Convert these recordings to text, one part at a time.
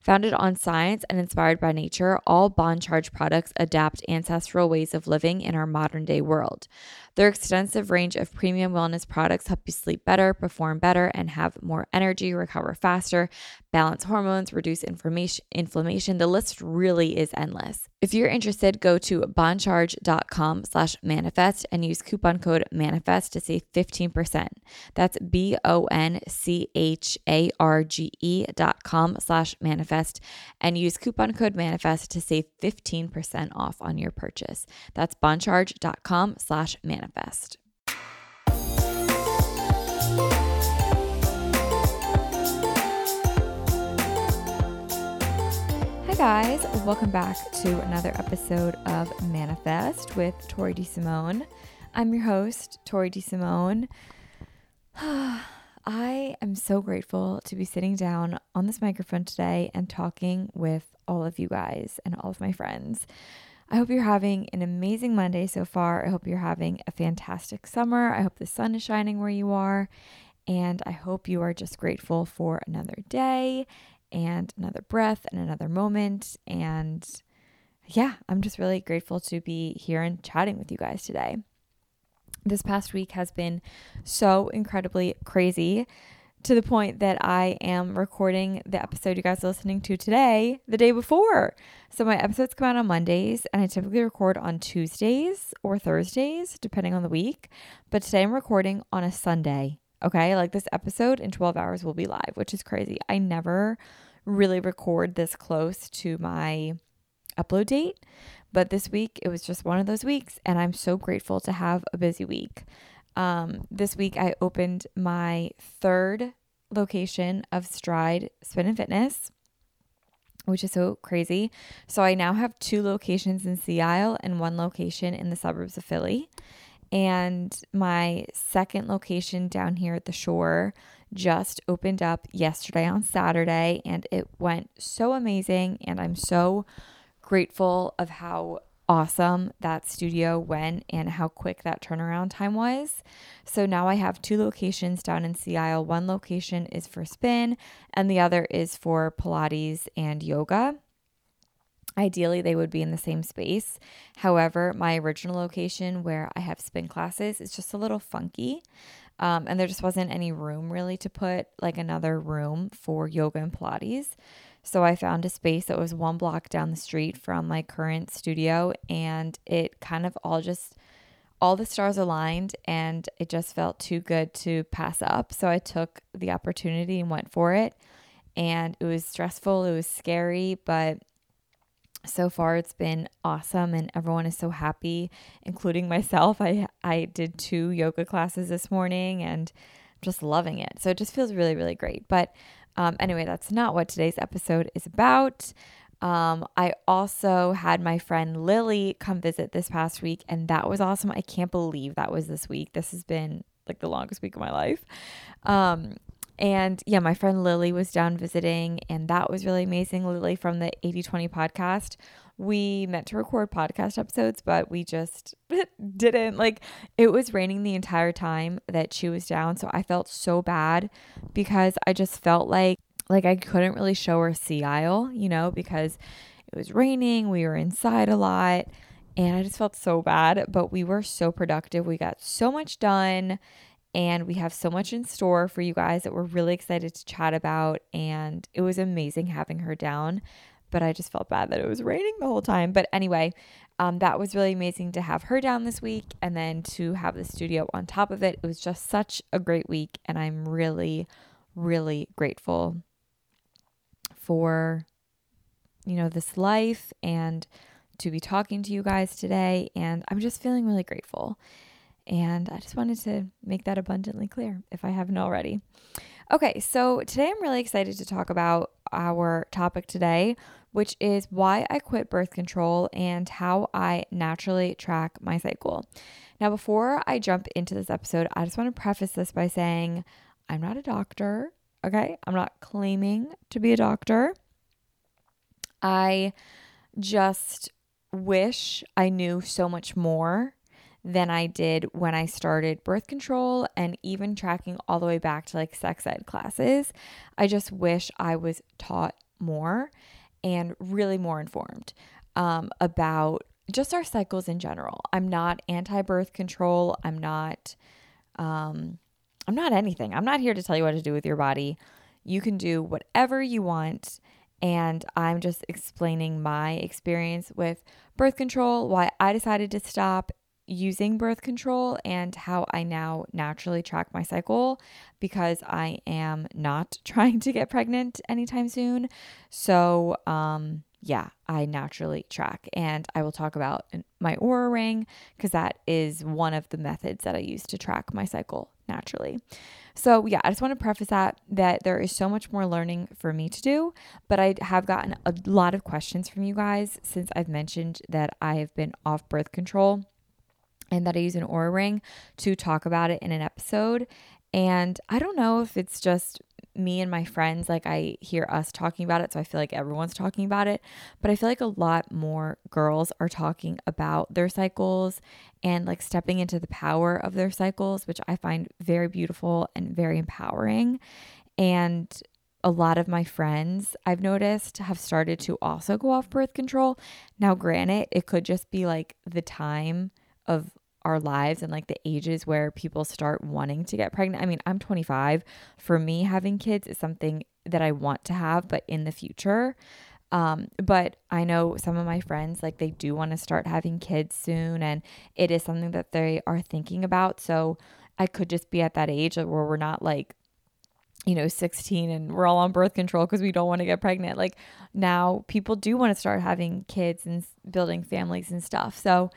Founded on science and inspired by nature, all Bon Charge products adapt ancestral ways of living in our modern day world. Their extensive range of premium wellness products help you sleep better, perform better, and have more energy, recover faster, balance hormones, reduce inflammation. The list really is endless. If you're interested, go to boncharge.com slash manifest and use coupon code manifest to save 15%. That's B-O-N-C-H-A-R-G-E dot com slash manifest and use coupon code manifest to save 15% off on your purchase. That's boncharge.com slash manifest manifest. Hi, guys. Welcome back to another episode of Manifest with Tori DeSimone. I'm your host, Tori DeSimone. I am so grateful to be sitting down on this microphone today and talking with all of you guys and all of my friends. I hope you're having an amazing Monday so far. I hope you're having a fantastic summer. I hope the sun is shining where you are. And I hope you are just grateful for another day and another breath and another moment. And yeah, I'm just really grateful to be here and chatting with you guys today. This past week has been so incredibly crazy to the point that I am recording the episode you guys are listening to today the day before. So my episodes come out on Mondays and I typically record on Tuesdays or Thursdays, depending on the week. But today I'm recording on a Sunday. Okay. Like this episode in 12 hours will be live, which is crazy. I never really record this close to my upload date. But this week it was just one of those weeks. And I'm so grateful to have a busy week. Um, this week, I opened my third location of Stride Spin and Fitness, which is so crazy. So I now have two locations in Sea Isle and one location in the suburbs of Philly. And my second location down here at the shore just opened up yesterday on Saturday, and it went so amazing. And I'm so grateful of how awesome that studio went and how quick that turnaround time was. So now I have two locations down in Sea Isle. One location is for spin, and the other is for Pilates and yoga. Ideally, they would be in the same space. However, my original location where I have spin classes is just a little funky. Um, and there just wasn't any room really to put like another room for yoga and Pilates. So I found a space that was one block down the street from my current studio, and it kind of all just all the stars aligned and it just felt too good to pass up. So I took the opportunity and went for it. And it was stressful, it was scary, but so far it's been awesome and everyone is so happy, including myself. I I did two yoga classes this morning and I'm just loving it. So it just feels really really great. But um, anyway, that's not what today's episode is about. Um, I also had my friend Lily come visit this past week, and that was awesome. I can't believe that was this week. This has been like the longest week of my life. Um, and yeah, my friend Lily was down visiting, and that was really amazing. Lily from the 8020 podcast. We meant to record podcast episodes, but we just didn't. Like, it was raining the entire time that she was down. So I felt so bad because I just felt like like I couldn't really show her sea isle, you know, because it was raining, we were inside a lot, and I just felt so bad, but we were so productive. We got so much done and we have so much in store for you guys that we're really excited to chat about and it was amazing having her down but I just felt bad that it was raining the whole time. But anyway, um, that was really amazing to have her down this week and then to have the studio on top of it. It was just such a great week, and I'm really, really grateful for you know this life and to be talking to you guys today and I'm just feeling really grateful. And I just wanted to make that abundantly clear if I haven't already. Okay, so today I'm really excited to talk about our topic today, which is why I quit birth control and how I naturally track my cycle. Now, before I jump into this episode, I just want to preface this by saying I'm not a doctor. Okay. I'm not claiming to be a doctor. I just wish I knew so much more than I did when I started birth control and even tracking all the way back to like sex ed classes. I just wish I was taught more and really more informed um, about just our cycles in general. I'm not anti birth control. I'm not. Um, I'm not anything. I'm not here to tell you what to do with your body. You can do whatever you want. And I'm just explaining my experience with birth control, why I decided to stop using birth control, and how I now naturally track my cycle because I am not trying to get pregnant anytime soon. So, um, yeah, I naturally track. And I will talk about my Oura ring because that is one of the methods that I use to track my cycle naturally. So, yeah, I just want to preface that that there is so much more learning for me to do, but I have gotten a lot of questions from you guys since I've mentioned that I have been off birth control and that I use an Oura ring to talk about it in an episode. And I don't know if it's just me and my friends, like I hear us talking about it. So I feel like everyone's talking about it. But I feel like a lot more girls are talking about their cycles and like stepping into the power of their cycles, which I find very beautiful and very empowering. And a lot of my friends I've noticed have started to also go off birth control. Now, granted, it could just be like the time of our lives and like the ages where people start wanting to get pregnant. I mean, I'm 25. For me, having kids is something that I want to have, but in the future. Um, but I know some of my friends, like they do want to start having kids soon, and it is something that they are thinking about. So I could just be at that age where we're not like, you know, 16 and we're all on birth control because we don't want to get pregnant. Like now, people do want to start having kids and building families and stuff. So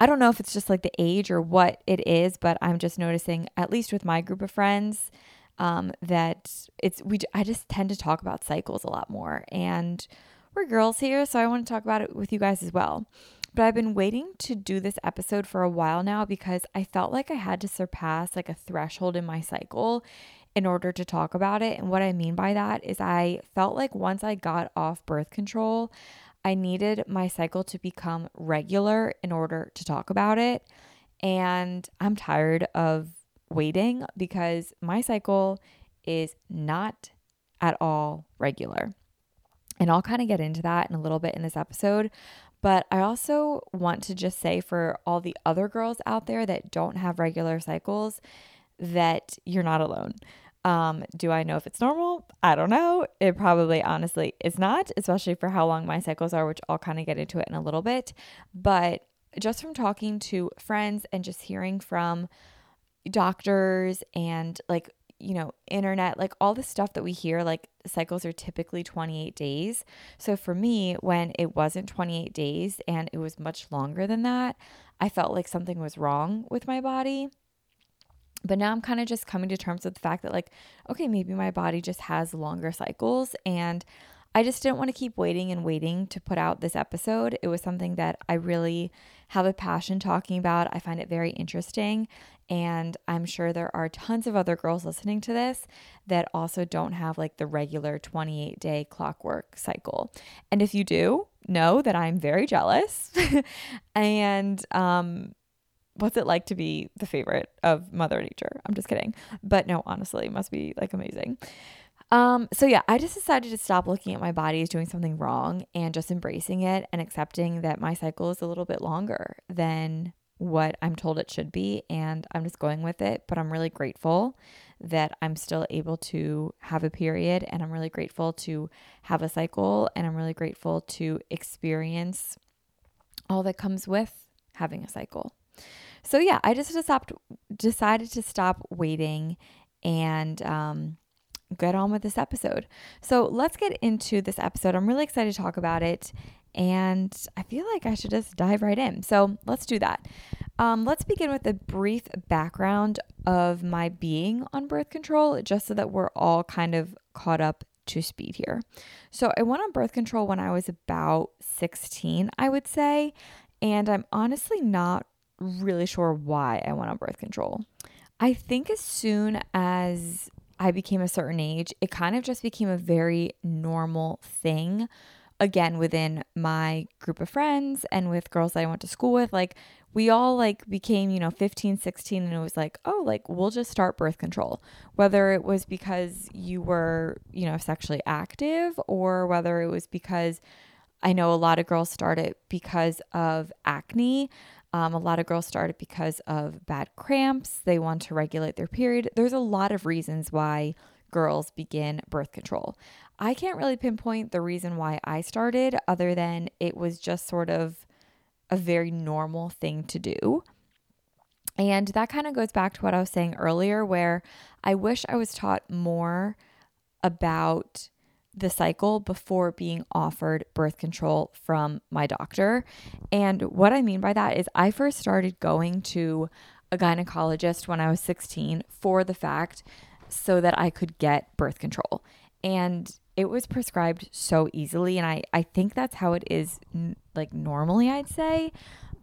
I don't know if it's just like the age or what it is, but I'm just noticing, at least with my group of friends, um, that it's we. I just tend to talk about cycles a lot more, and we're girls here, so I want to talk about it with you guys as well. But I've been waiting to do this episode for a while now because I felt like I had to surpass like a threshold in my cycle in order to talk about it. And what I mean by that is I felt like once I got off birth control, I needed my cycle to become regular in order to talk about it. And I'm tired of waiting because my cycle is not at all regular. And I'll kind of get into that in a little bit in this episode. But I also want to just say for all the other girls out there that don't have regular cycles that you're not alone. Um, do I know if it's normal? I don't know. It probably honestly is not, especially for how long my cycles are, which I'll kind of get into it in a little bit. But just from talking to friends and just hearing from doctors and like, you know, internet, like all the stuff that we hear, like cycles are typically 28 days. So for me, when it wasn't 28 days and it was much longer than that, I felt like something was wrong with my body. But now I'm kind of just coming to terms with the fact that, like, okay, maybe my body just has longer cycles. And I just didn't want to keep waiting and waiting to put out this episode. It was something that I really have a passion talking about. I find it very interesting. And I'm sure there are tons of other girls listening to this that also don't have like the regular 28 day clockwork cycle. And if you do, know that I'm very jealous. and um, what's it like to be the favorite of Mother Nature? I'm just kidding. But no, honestly, must be like amazing. Um, so yeah, I just decided to stop looking at my body as doing something wrong and just embracing it and accepting that my cycle is a little bit longer than what I'm told it should be. And I'm just going with it. But I'm really grateful that I'm still able to have a period. And I'm really grateful to have a cycle. And I'm really grateful to experience all that comes with having a cycle. So yeah, I just stopped, decided to stop waiting and um, get on with this episode. So let's get into this episode. I'm really excited to talk about it. And I feel like I should just dive right in. So let's do that. Um, let's begin with a brief background of my being on birth control, just so that we're all kind of caught up to speed here. So I went on birth control when I was about 16, I would say. And I'm honestly not really sure why I went on birth control. I think as soon as I became a certain age, it kind of just became a very normal thing again within my group of friends and with girls that I went to school with like we all like became you know 15 16 and it was like oh like we'll just start birth control whether it was because you were you know sexually active or whether it was because I know a lot of girls start it because of acne um, a lot of girls start it because of bad cramps they want to regulate their period there's a lot of reasons why girls begin birth control. I can't really pinpoint the reason why I started, other than it was just sort of a very normal thing to do. And that kind of goes back to what I was saying earlier, where I wish I was taught more about the cycle before being offered birth control from my doctor. And what I mean by that is, I first started going to a gynecologist when I was 16 for the fact so that I could get birth control. And it was prescribed so easily. And I, I think that's how it is, n- like normally, I'd say.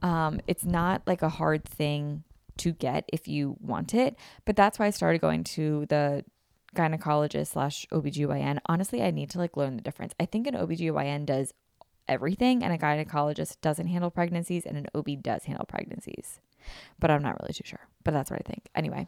Um, it's not like a hard thing to get if you want it. But that's why I started going to the gynecologist slash OBGYN. Honestly, I need to like learn the difference. I think an OBGYN does everything and a gynecologist doesn't handle pregnancies and an OB does handle pregnancies. But I'm not really too sure. But that's what I think. Anyway.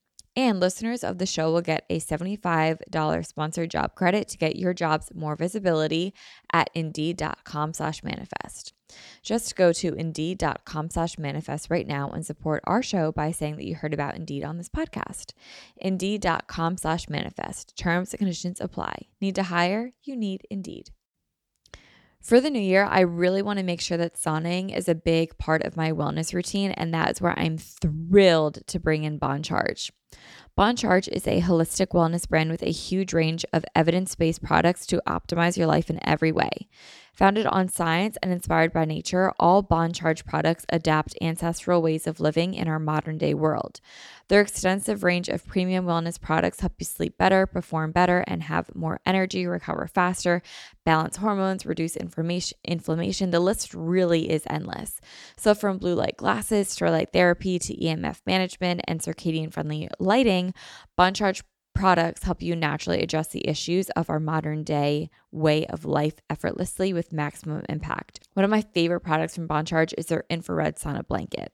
And listeners of the show will get a $75 sponsored job credit to get your jobs more visibility at indeed.com slash manifest. Just go to indeed.com slash manifest right now and support our show by saying that you heard about Indeed on this podcast. Indeed.com slash manifest. Terms and conditions apply. Need to hire? You need Indeed. For the new year, I really want to make sure that sauning is a big part of my wellness routine, and that's where I'm thrilled to bring in Bon Charge. Bon Charge is a holistic wellness brand with a huge range of evidence based products to optimize your life in every way. Founded on science and inspired by nature, all Bon Charge products adapt ancestral ways of living in our modern day world. Their extensive range of premium wellness products help you sleep better, perform better, and have more energy, recover faster, balance hormones, reduce inflammation. inflammation. The list really is endless. So, from blue light glasses to light therapy to EMF management and circadian friendly lighting, Bon Charge products help you naturally address the issues of our modern day way of life effortlessly with maximum impact. One of my favorite products from Bon Charge is their infrared sauna blanket.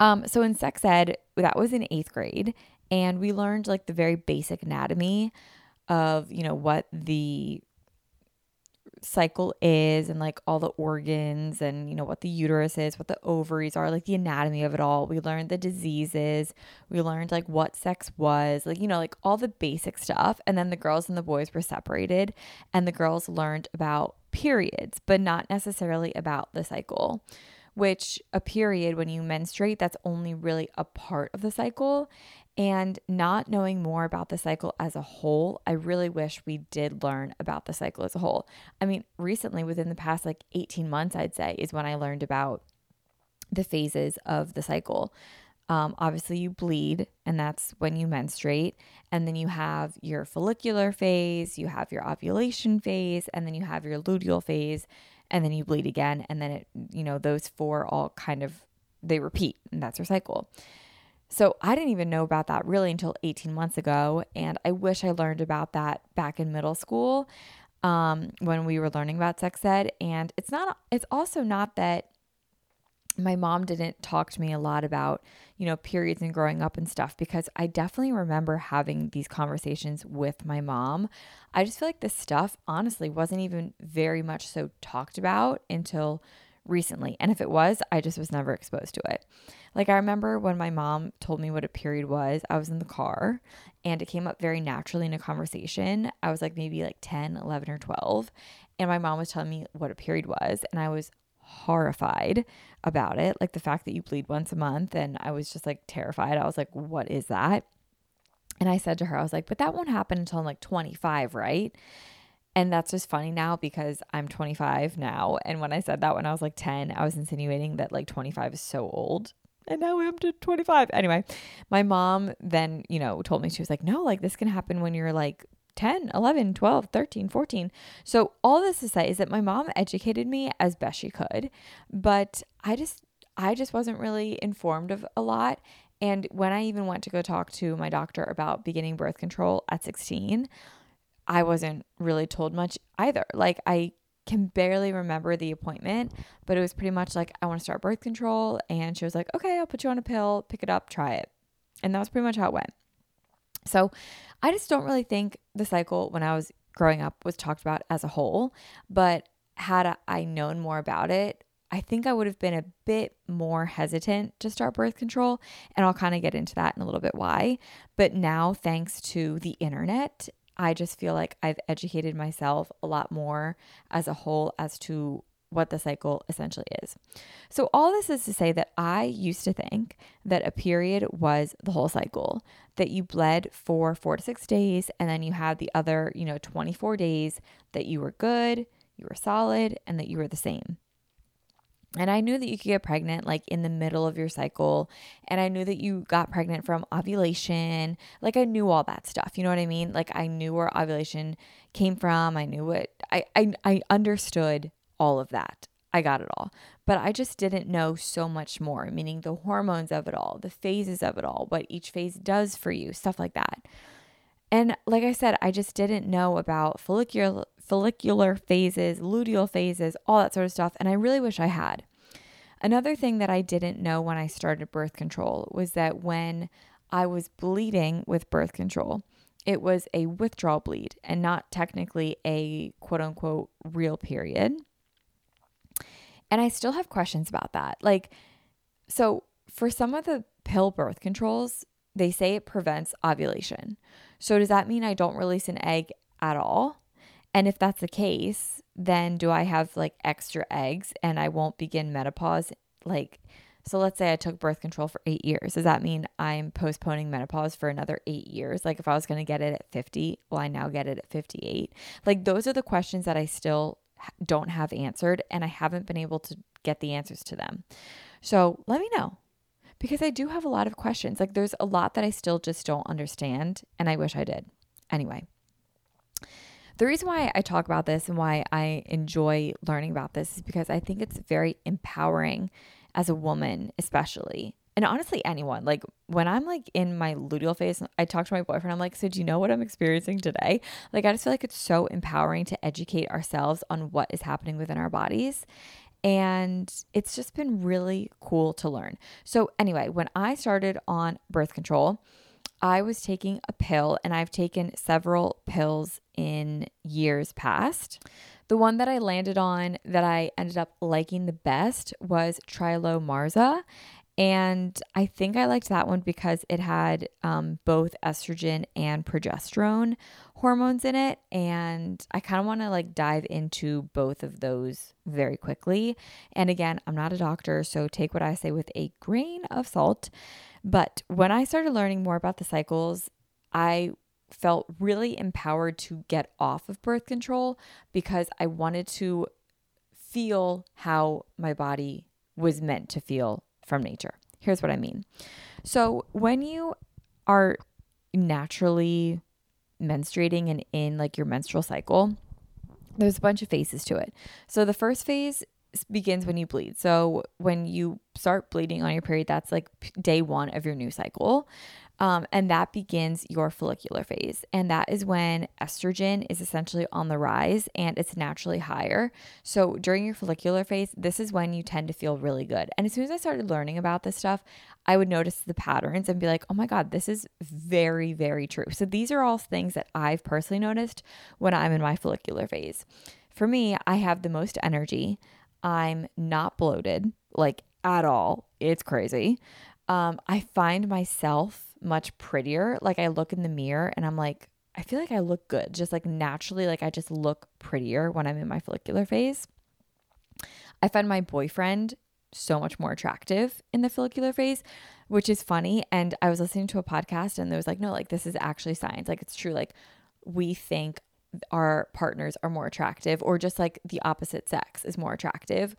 Um, so in sex ed, that was in eighth grade, and we learned like the very basic anatomy of you know what the cycle is and like all the organs and you know what the uterus is, what the ovaries are, like the anatomy of it all. We learned the diseases. We learned like what sex was, like you know, like all the basic stuff. And then the girls and the boys were separated and the girls learned about periods, but not necessarily about the cycle which a period, when you menstruate, that's only really a part of the cycle. And not knowing more about the cycle as a whole, I really wish we did learn about the cycle as a whole. I mean, recently, within the past like 18 months, I'd say, is when I learned about the phases of the cycle. Um, obviously, you bleed, and that's when you menstruate. And then you have your follicular phase, you have your ovulation phase, and then you have your luteal phase and then you bleed again and then it you know those four all kind of they repeat and that's your cycle. So i didn't even know about that really until 18 months ago and i wish i learned about that back in middle school um, when we were learning about sex ed. And it's not it's also not that my mom didn't talk to me a lot about, you know, periods and growing up and stuff because I definitely remember having these conversations with my mom. I just feel like this stuff honestly wasn't even very much so talked about until recently. And if it was, I just was never exposed to it. Like I remember when my mom told me what a period was, I was in the car and it came up very naturally in a conversation. I was like maybe like 10, 11 or 12, and my mom was telling me what a period was, and I was horrified about it. Like the fact that you bleed once a month. And I was just like terrified. I was like, what is that? And I said to her, I was like, but that won't happen until I'm like 25, right? And that's just funny now because I'm 25 now. And when I said that when I was like 10, I was insinuating that like 25 is so old. And now I'm to 25. Anyway, my mom then, you know, told me, she was like, no, like this can happen when you're like 10, 11, 12, 13, 14. So, all this to say is that my mom educated me as best she could, but I just I just wasn't really informed of a lot. And when I even went to go talk to my doctor about beginning birth control at 16, I wasn't really told much either. Like I can barely remember the appointment, but it was pretty much like, I want to start birth control. And she was like, okay, I'll put you on a pill, pick it up, try it. And that was pretty much how it went. So I just don't really think the cycle when I was growing up was talked about as a whole. But had I known more about it, I think I would have been a bit more hesitant to start birth control. And I'll kind of get into that in a little bit why. But now, thanks to the internet, I just feel like I've educated myself a lot more as a whole as to what the cycle essentially is. So, all this is to say that I used to think that a period was the whole cycle, that you bled for four to six days, and then you had the other, you know, 24 days that you were good, you were solid, and that you were the same. And I knew that you could get pregnant like in the middle of your cycle. And I knew that you got pregnant from ovulation. Like I knew all that stuff. You know what I mean? Like I knew where ovulation came from. I knew what I I, I understood all of that. I got it all. But I just didn't know so much more, meaning the hormones of it all, the phases of it all, what each phase does for you, stuff like that. And like I said, I just didn't know about follicular follicular phases, luteal phases, all that sort of stuff, and I really wish I had. Another thing that I didn't know when I started birth control was that when I was bleeding with birth control, it was a withdrawal bleed and not technically a quote unquote real period. And I still have questions about that. Like, so for some of the pill birth controls, they say it prevents ovulation. So does that mean I don't release an egg at all? And if that's the case, then do I have like extra eggs and I won't begin menopause? Like, so let's say I took birth control for eight years. Does that mean I'm postponing menopause for another eight years? Like, if I was going to get it at 50, will I now get it at 58? Like, those are the questions that I still don't have answered and I haven't been able to get the answers to them. So let me know because I do have a lot of questions. Like there's a lot that I still just don't understand and I wish I did. Anyway, the reason why I talk about this and why I enjoy learning about this is because I think it's very empowering as a woman, especially and honestly anyone like when i'm like in my luteal phase i talk to my boyfriend i'm like so do you know what i'm experiencing today? Like i just feel like it's so empowering to educate ourselves on what is happening within our bodies. And it's just been really cool to learn. So anyway when i started on birth control i was taking a pill and i've taken several pills in years past. The one that I landed on that I ended up liking the best was Tri-Lo-Marzia. And I think I liked that one because it had um, both estrogen and progesterone hormones in it. And I kind of want to like dive into both of those very quickly. And again, I'm not a doctor, so take what I say with a grain of salt. But when I started learning more about the cycles, I felt really empowered to get off of birth control because I wanted to feel how my body was meant to feel from nature. Here's what I mean. So, when you are naturally menstruating and in like your menstrual cycle, there's a bunch of phases to it. So, the first phase begins when you bleed. So, when you start bleeding on your period, that's like day one of your new cycle. Um, and that begins your follicular phase. And that is when estrogen is essentially on the rise and it's naturally higher. So during your follicular phase, this is when you tend to feel really good. And as soon as I started learning about this stuff, I would notice the patterns and be like, oh my God, this is very, very true. So these are all things that I've personally noticed when I'm in my follicular phase. For me, I have the most energy. I'm not bloated, like at all. It's crazy. Um, I find myself much prettier. Like I look in the mirror and I'm like, I feel like I look good, just like naturally, like I just look prettier when I'm in my follicular phase. I find my boyfriend so much more attractive in the follicular phase, which is funny. And I was listening to a podcast and there was like, no, like this is actually science. Like it's true. Like we think our partners are more attractive or just like the opposite sex is more attractive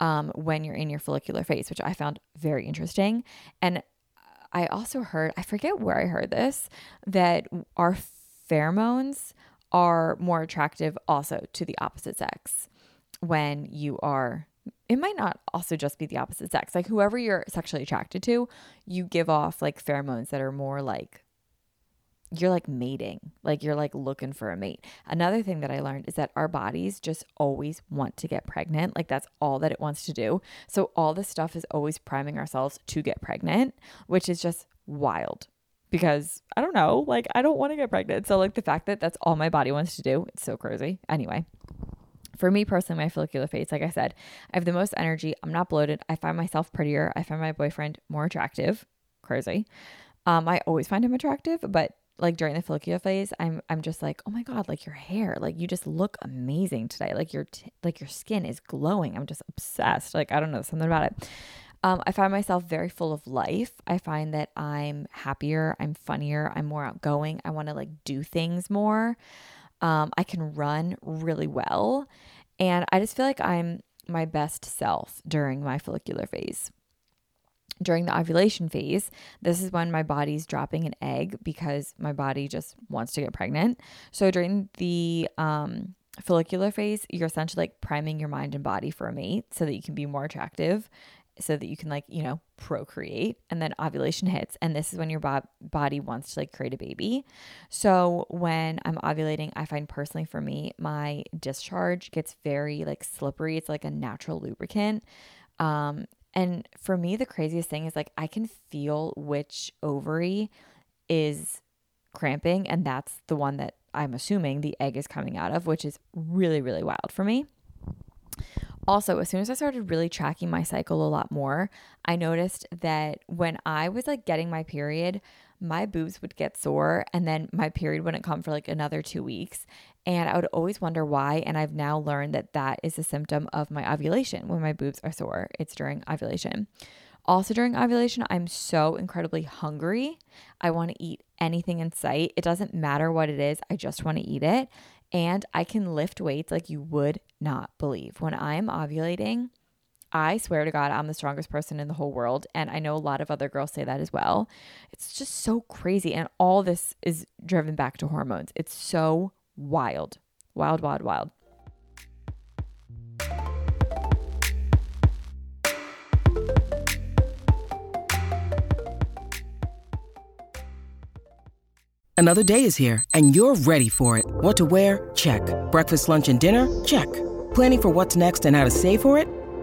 um, when you're in your follicular phase, which I found very interesting. And I also heard, I forget where I heard this, that our pheromones are more attractive also to the opposite sex when you are it might not also just be the opposite sex. Like whoever you're sexually attracted to, you give off like pheromones that are more like you're like mating, like you're like looking for a mate. Another thing that I learned is that our bodies just always want to get pregnant. Like that's all that it wants to do. So all this stuff is always priming ourselves to get pregnant, which is just wild because I don't know, like I don't want to get pregnant. So like the fact that that's all my body wants to do, it's so crazy. Anyway, for me personally, my follicular phase, like I said, I have the most energy. I'm not bloated. I find myself prettier. I find my boyfriend more attractive. Crazy. Um, I always find him attractive, but like during the follicular phase, I'm I'm just like, oh my god, like your hair, like you just look amazing today. Like your t- like your skin is glowing. I'm just obsessed. Like I don't know something about it. Um, I find myself very full of life. I find that I'm happier. I'm funnier. I'm more outgoing. I want to like do things more. Um, I can run really well, and I just feel like I'm my best self during my follicular phase during the ovulation phase, this is when my body's dropping an egg because my body just wants to get pregnant. So during the um, follicular phase, you're essentially like priming your mind and body for a mate so that you can be more attractive, so that you can like, you know, procreate. And then ovulation hits, and this is when your bo- body wants to like create a baby. So when I'm ovulating, I find personally for me, my discharge gets very like slippery. It's like a natural lubricant. Um, and for me, the craziest thing is like I can feel which ovary is cramping, and that's the one that I'm assuming the egg is coming out of, which is really, really wild for me. Also, as soon as I started really tracking my cycle a lot more, I noticed that when I was like getting my period, my boobs would get sore and then my period wouldn't come for like another two weeks. And I would always wonder why. And I've now learned that that is a symptom of my ovulation when my boobs are sore. It's during ovulation. Also, during ovulation, I'm so incredibly hungry. I want to eat anything in sight. It doesn't matter what it is, I just want to eat it. And I can lift weights like you would not believe. When I'm ovulating, I swear to God, I'm the strongest person in the whole world. And I know a lot of other girls say that as well. It's just so crazy. And all this is driven back to hormones. It's so wild. Wild, wild, wild. Another day is here, and you're ready for it. What to wear? Check. Breakfast, lunch, and dinner? Check. Planning for what's next and how to save for it?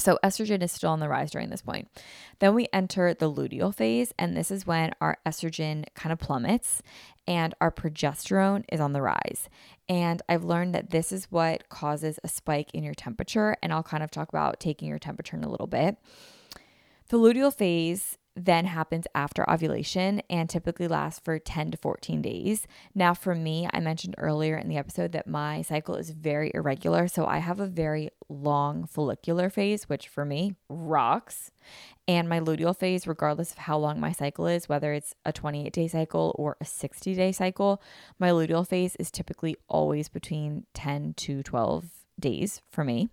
So estrogen is still on the rise during this point. Then we enter the luteal phase, and this is when our estrogen kind of plummets and our progesterone is on the rise. And I've learned that this is what causes a spike in your temperature, and I'll kind of talk about taking your temperature in a little bit. The luteal phase then happens after ovulation and typically lasts for 10 to 14 days. Now, for me, I mentioned earlier in the episode that my cycle is very irregular. So I have a very long follicular phase, which for me rocks. And my luteal phase, regardless of how long my cycle is, whether it's a 28 day cycle or a 60 day cycle, my luteal phase is typically always between 10 to 12 days for me.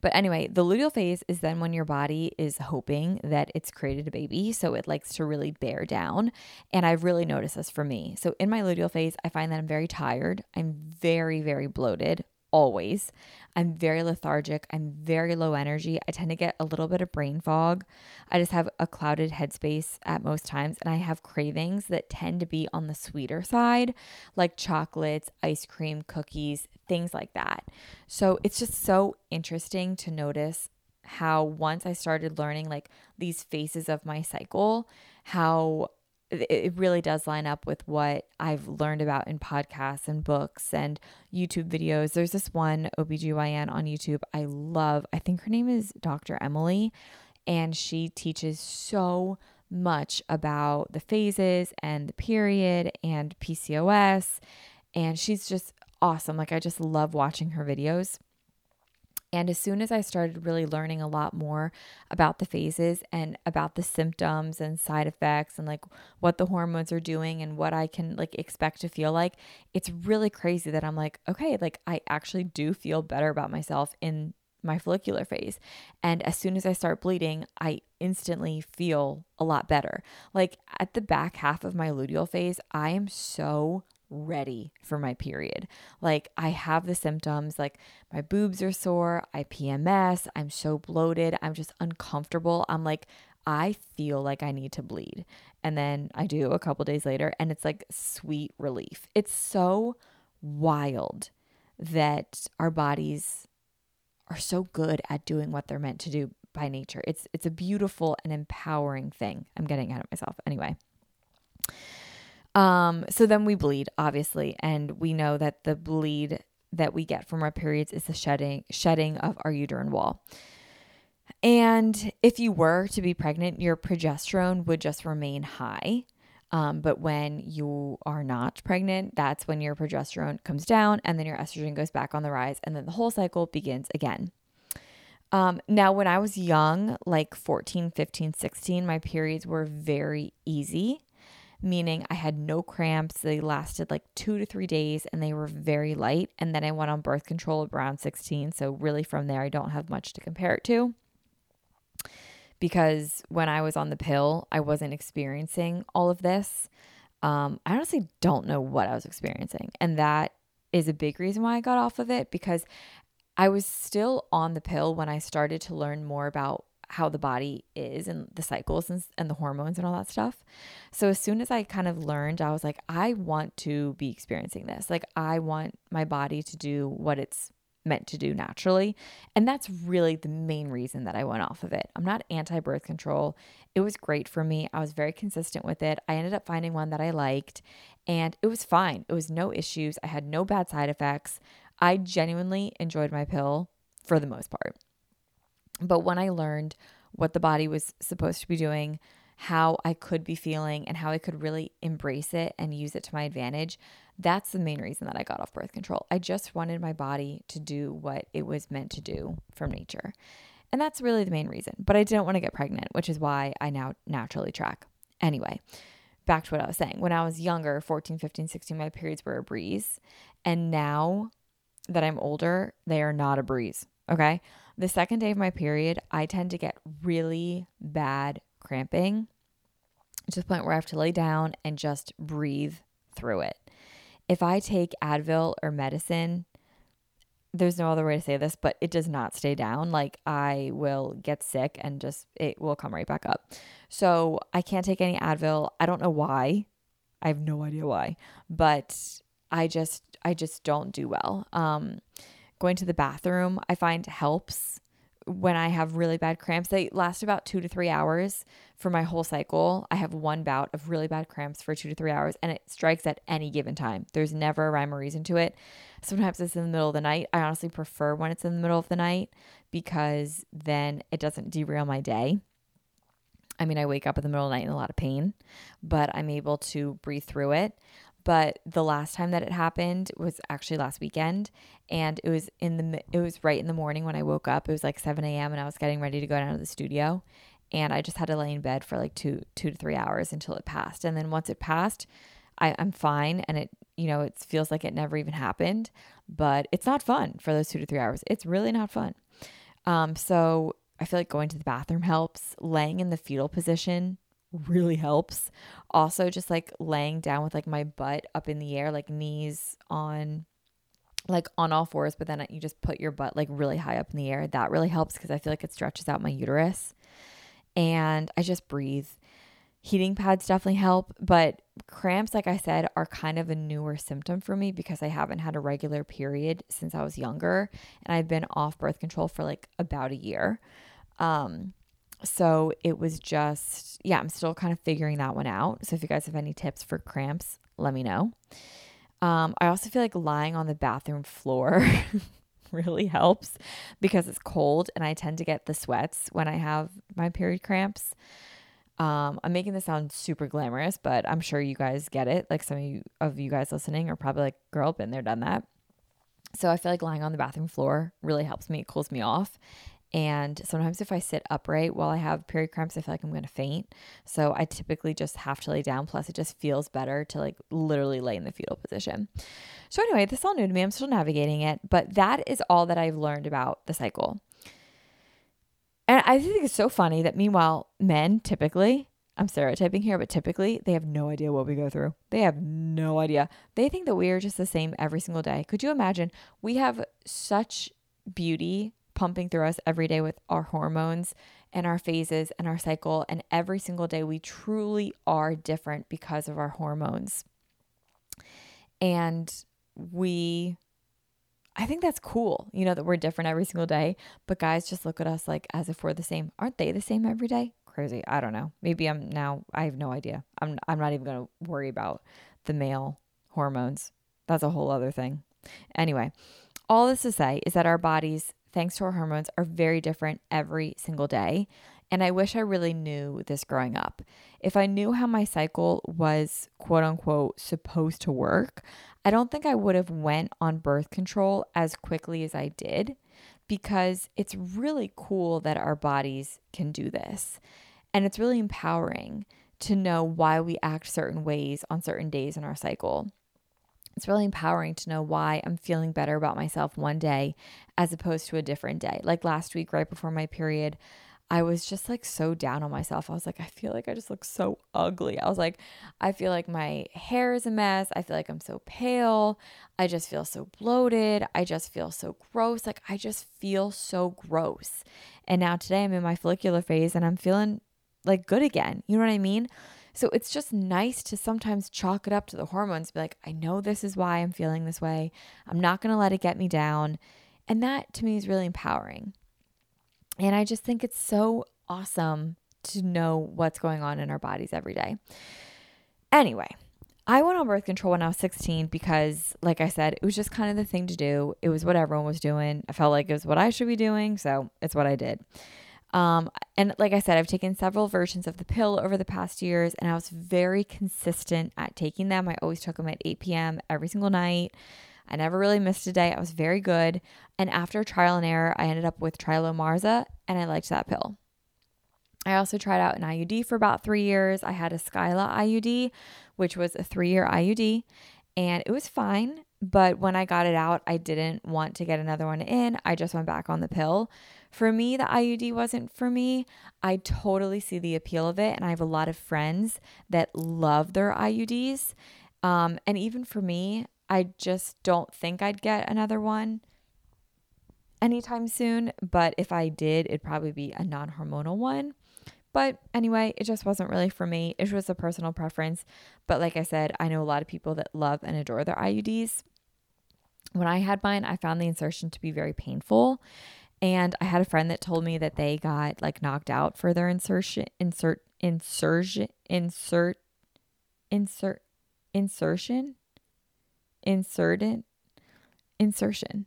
But anyway, the luteal phase is then when your body is hoping that it's created a baby. So it likes to really bear down. And I've really noticed this for me. So in my luteal phase, I find that I'm very tired. I'm very, very bloated always. I'm very lethargic. I'm very low energy. I tend to get a little bit of brain fog. I just have a clouded headspace at most times. And I have cravings that tend to be on the sweeter side, like chocolates, ice cream, cookies, things like that. So it's just so interesting to notice how once I started learning like these phases of my cycle, how it really does line up with what I've learned about in podcasts and books and YouTube videos. There's this one OBGYN on YouTube I love. I think her name is Dr. Emily, and she teaches so much about the phases and the period and PCOS. And she's just awesome. Like, I just love watching her videos. And as soon as I started really learning a lot more about the phases and about the symptoms and side effects and like what the hormones are doing and what I can like expect to feel like, it's really crazy that I'm like, okay, like I actually do feel better about myself in my follicular phase. And as soon as I start bleeding, I instantly feel a lot better. Like at the back half of my luteal phase, I am so ready for my period. Like I have the symptoms, like my boobs are sore, I PMS, I'm so bloated, I'm just uncomfortable. I'm like I feel like I need to bleed. And then I do a couple days later and it's like sweet relief. It's so wild that our bodies are so good at doing what they're meant to do by nature. It's it's a beautiful and empowering thing. I'm getting out of myself. Anyway. Um, so then we bleed, obviously, and we know that the bleed that we get from our periods is the shedding shedding of our uterine wall. And if you were to be pregnant, your progesterone would just remain high. Um, but when you are not pregnant, that's when your progesterone comes down and then your estrogen goes back on the rise, and then the whole cycle begins again. Um, now, when I was young, like 14, 15, 16, my periods were very easy meaning I had no cramps. They lasted like two to three days and they were very light. And then I went on birth control around 16. So, really, from there, I don't have much to compare it to. Because when I was on the pill, I wasn't experiencing all of this. Um, I honestly don't know what I was experiencing. And that is a big reason why I got off of it because I was still on the pill when I started to learn more about how the body is and the cycles and, and the hormones and all that stuff. So as soon as I kind of learned, I was like, I want to be experiencing this. Like, I want my body to do what it's meant to do naturally. And that's really the main reason that I went off of it. I'm not anti birth control. It was great for me. I was very consistent with it. I ended up finding one that I liked and it was fine. It was no issues. I had no bad side effects. I genuinely enjoyed my pill for the most part. But when I learned what the body was supposed to be doing, how I could be feeling, and how I could really embrace it and use it to my advantage, that's the main reason that I got off birth control. I just wanted my body to do what it was meant to do from nature. And that's really the main reason. But I didn't want to get pregnant, which is why I now naturally track. Anyway, back to what I was saying. When I was younger, 14, 15, 16, my periods were a breeze. And now that I'm older, they are not a breeze. Okay. The second day of my period, I tend to get really bad cramping to the point where I have to lay down and just breathe through it. If I take Advil or medicine, there's no other way to say this, but it does not stay down. Like I will get sick and just it will come right back up. So I can't take any Advil. I don't know why. I have no idea why, but I just I just don't do well. Um Going to the bathroom, I find helps when I have really bad cramps. They last about two to three hours for my whole cycle. I have one bout of really bad cramps for two to three hours, and it strikes at any given time. There's never a rhyme or reason to it. Sometimes it's in the middle of the night. I honestly prefer when it's in the middle of the night because then it doesn't derail my day. I mean, I wake up in the middle of the night in a lot of pain, but I'm able to breathe through it. But the last time that it happened was actually last weekend, and it was in the it was right in the morning when I woke up. It was like 7 a.m. and I was getting ready to go down to the studio, and I just had to lay in bed for like two two to three hours until it passed. And then once it passed, I, I'm fine, and it you know it feels like it never even happened, but it's not fun for those two to three hours. It's really not fun. Um, so I feel like going to the bathroom helps. Laying in the fetal position really helps. Also, just like laying down with like my butt up in the air, like knees on like on all fours, but then you just put your butt like really high up in the air. That really helps because I feel like it stretches out my uterus. And I just breathe. Heating pads definitely help, but cramps, like I said, are kind of a newer symptom for me because I haven't had a regular period since I was younger and I've been off birth control for like about a year. Um, so it was just, yeah, I'm still kind of figuring that one out. So if you guys have any tips for cramps, let me know. Um, I also feel like lying on the bathroom floor really helps because it's cold and I tend to get the sweats when I have my period cramps. Um, I'm making this sound super glamorous, but I'm sure you guys get it. Like some of you of you guys listening are probably like, girl, been there, done that. So I feel like lying on the bathroom floor really helps me. It cools me off. And sometimes if I sit upright while I have period cramps, I feel like I'm going to faint. So I typically just have to lay down. Plus, it just feels better to like literally lay in the fetal position. So, anyway, this is all new to me. I'm still navigating it, but that is all that I've learned about the cycle. And I think it's so funny that meanwhile, men typically, I'm stereotyping here, but typically they have no idea what we go through. They have no idea. They think that we are just the same every single day. Could you imagine? We have such beauty pumping through us every day with our hormones and our phases and our cycle. And every single day, we truly are different because of our hormones. And we, I think that's cool, you know, that we're different every single day. But guys just look at us like as if we're the same. Aren't they the same every day? Crazy. I don't know. Maybe I'm now, I have no idea. I'm, I'm not even going to worry about the male hormones. That's a whole other thing. Anyway, all this to say is that our bodies thanks to our hormones, are very different every single day. And I wish I really knew this growing up. If I knew how my cycle was quote unquote supposed to work, I don't think I would have went on birth control as quickly as I did because it's really cool that our bodies can do this. And it's really empowering to know why we act certain ways on certain days in our cycle it's really empowering to know why I'm feeling better about myself one day as opposed to a different day. Like last week, right before my period, I was just like so down on myself. I was like, I feel like I just look so ugly. I was like, I feel like my hair is a mess. I feel like I'm so pale. I just feel so bloated. I just feel so gross. Like, I just feel so gross. And now today I'm in my follicular phase and I'm feeling like good again. You know what I mean? So it's just nice to sometimes chalk it up to the hormones, be like, I know this is why I'm feeling this way. I'm not going to let it get me down. And that to me is really empowering. And I just think it's so awesome to know what's going on in our bodies every day. Anyway, I went on birth control when I was 16 because, like I said, it was just kind of the thing to do. It was what everyone was doing. I felt like it was what I should be doing. So it's what I did. Um, and like I said, I've taken several versions of the pill over the past years, and I was very consistent at taking them. I always took them at 8 p.m. every single night. I never really missed a day. I was very good. And after trial and error, I ended up with Tri-Lo-Marzia, and I liked that pill. I also tried out an IUD for about three years. I had a Skyla IUD, which was a three year IUD, and it was fine. But when I got it out, I didn't want to get another one in. I just went back on the pill. For me, the IUD wasn't for me. I totally see the appeal of it. And I have a lot of friends that love their IUDs. Um, and even for me, I just don't think I'd get another one anytime soon. But if I did, it'd probably be a non hormonal one. But anyway, it just wasn't really for me. It was a personal preference. But like I said, I know a lot of people that love and adore their IUDs. When I had mine, I found the insertion to be very painful. And I had a friend that told me that they got like knocked out for their insertion, insert, insertion, insert, insert, insertion, inserted, insertion.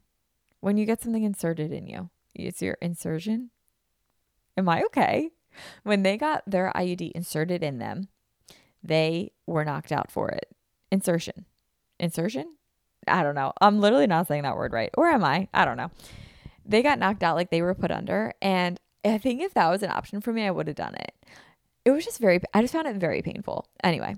When you get something inserted in you, it's your insertion. Am I okay? When they got their IUD inserted in them, they were knocked out for it. Insertion. Insertion? I don't know. I'm literally not saying that word right. Or am I? I don't know. They got knocked out like they were put under. And I think if that was an option for me, I would have done it. It was just very, I just found it very painful. Anyway,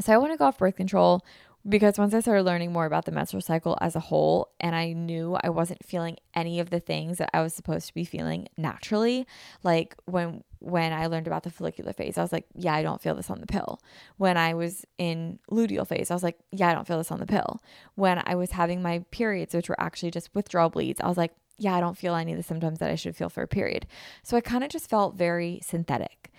so I want to go off birth control because once I started learning more about the menstrual cycle as a whole, and I knew I wasn't feeling any of the things that I was supposed to be feeling naturally, like when when I learned about the follicular phase, I was like, yeah, I don't feel this on the pill. When I was in luteal phase, I was like, yeah, I don't feel this on the pill. When I was having my periods, which were actually just withdrawal bleeds, I was like, yeah, I don't feel any of the symptoms that I should feel for a period. So I kind of just felt very synthetic.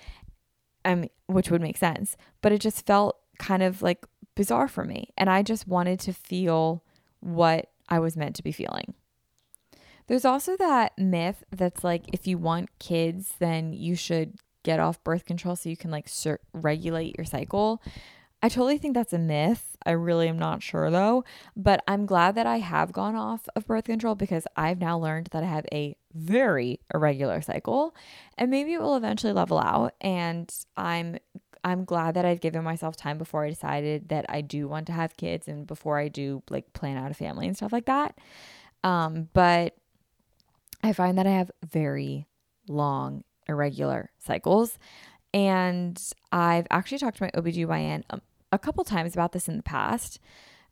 Mean, which would make sense, but it just felt kind of like bizarre for me. And I just wanted to feel what I was meant to be feeling. There's also that myth that's like if you want kids, then you should get off birth control so you can like regulate your cycle. I totally think that's a myth. I really am not sure though, but I'm glad that I have gone off of birth control because I've now learned that I have a very irregular cycle and maybe it will eventually level out and I'm I'm glad that I've given myself time before I decided that I do want to have kids and before I do like plan out a family and stuff like that. Um, but I find that I have very long, irregular cycles. And I've actually talked to my OBGYN a, a couple times about this in the past.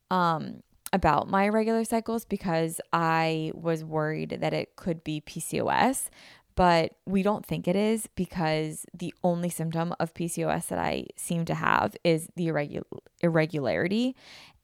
Um, about my irregular cycles because I was worried that it could be PCOS, but we don't think it is because the only symptom of PCOS that I seem to have is the irregu- irregularity.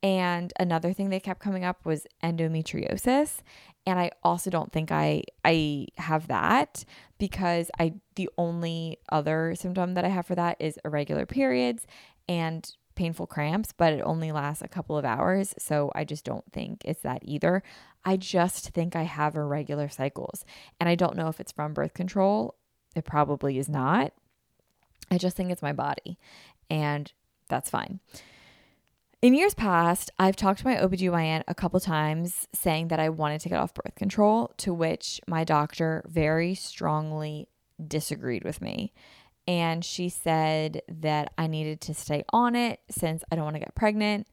And another thing that kept coming up was endometriosis. And I also don't think I I have that because I the only other symptom that I have for that is irregular periods and painful cramps, but it only lasts a couple of hours. So I just don't think it's that either. I just think I have irregular cycles. And I don't know if it's from birth control. It probably is not. I just think it's my body. And that's fine. In years past, I've talked to my OBGYN a couple times saying that I wanted to get off birth control, to which my doctor very strongly disagreed with me. And she said that I needed to stay on it since I don't want to get pregnant.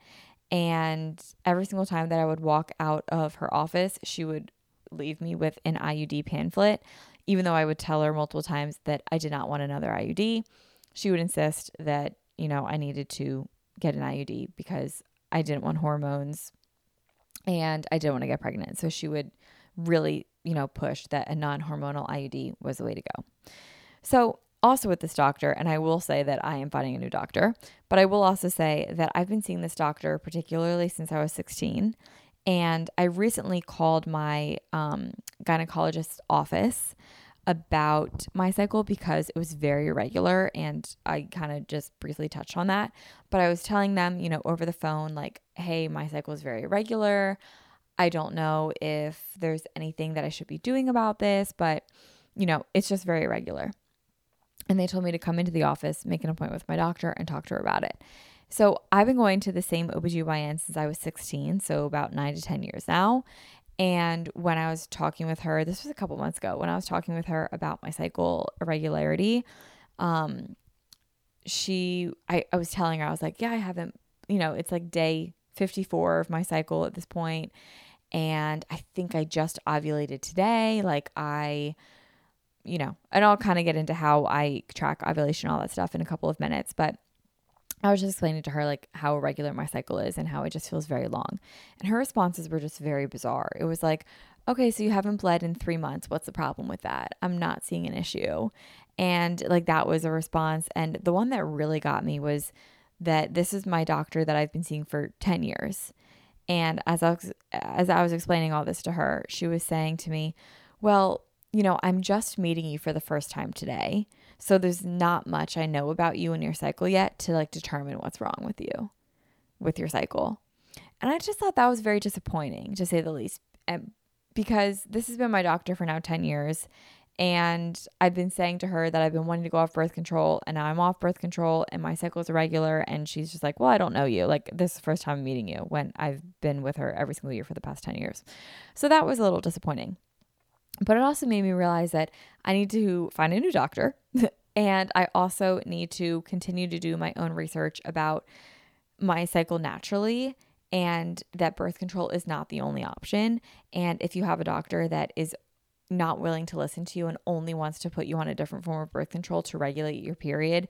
And every single time that I would walk out of her office, she would leave me with an IUD pamphlet. Even though I would tell her multiple times that I did not want another IUD, she would insist that, you know, I needed to get an IUD because I didn't want hormones and I didn't want to get pregnant. So she would really, you know, push that a non hormonal IUD was the way to go. So, also with this doctor, and I will say that I am finding a new doctor, but I will also say that I've been seeing this doctor particularly since I was 16. And I recently called my um, gynecologist's office about my cycle because it was very irregular and I kind of just briefly touched on that. But I was telling them, you know, over the phone, like, hey, my cycle is very irregular. I don't know if there's anything that I should be doing about this, but, you know, it's just very irregular. And they told me to come into the office, make an appointment with my doctor, and talk to her about it. So I've been going to the same OBGYN since I was 16, so about nine to 10 years now. And when I was talking with her, this was a couple months ago, when I was talking with her about my cycle irregularity, um, she, I, I was telling her, I was like, yeah, I haven't, you know, it's like day 54 of my cycle at this point, And I think I just ovulated today. Like I, you know, and I'll kind of get into how I track ovulation, all that stuff in a couple of minutes. But I was just explaining to her like how irregular my cycle is and how it just feels very long. And her responses were just very bizarre. It was like, okay, so you haven't bled in three months. What's the problem with that? I'm not seeing an issue. And like that was a response. And the one that really got me was that this is my doctor that I've been seeing for 10 years. And as I was, as I was explaining all this to her, she was saying to me, well, you know, I'm just meeting you for the first time today. So there's not much I know about you and your cycle yet to like determine what's wrong with you with your cycle. And I just thought that was very disappointing to say the least. And because this has been my doctor for now 10 years and I've been saying to her that I've been wanting to go off birth control and now I'm off birth control and my cycle is irregular and she's just like, "Well, I don't know you. Like this is the first time I'm meeting you when I've been with her every single year for the past 10 years." So that was a little disappointing. But it also made me realize that I need to find a new doctor and I also need to continue to do my own research about my cycle naturally and that birth control is not the only option. And if you have a doctor that is not willing to listen to you and only wants to put you on a different form of birth control to regulate your period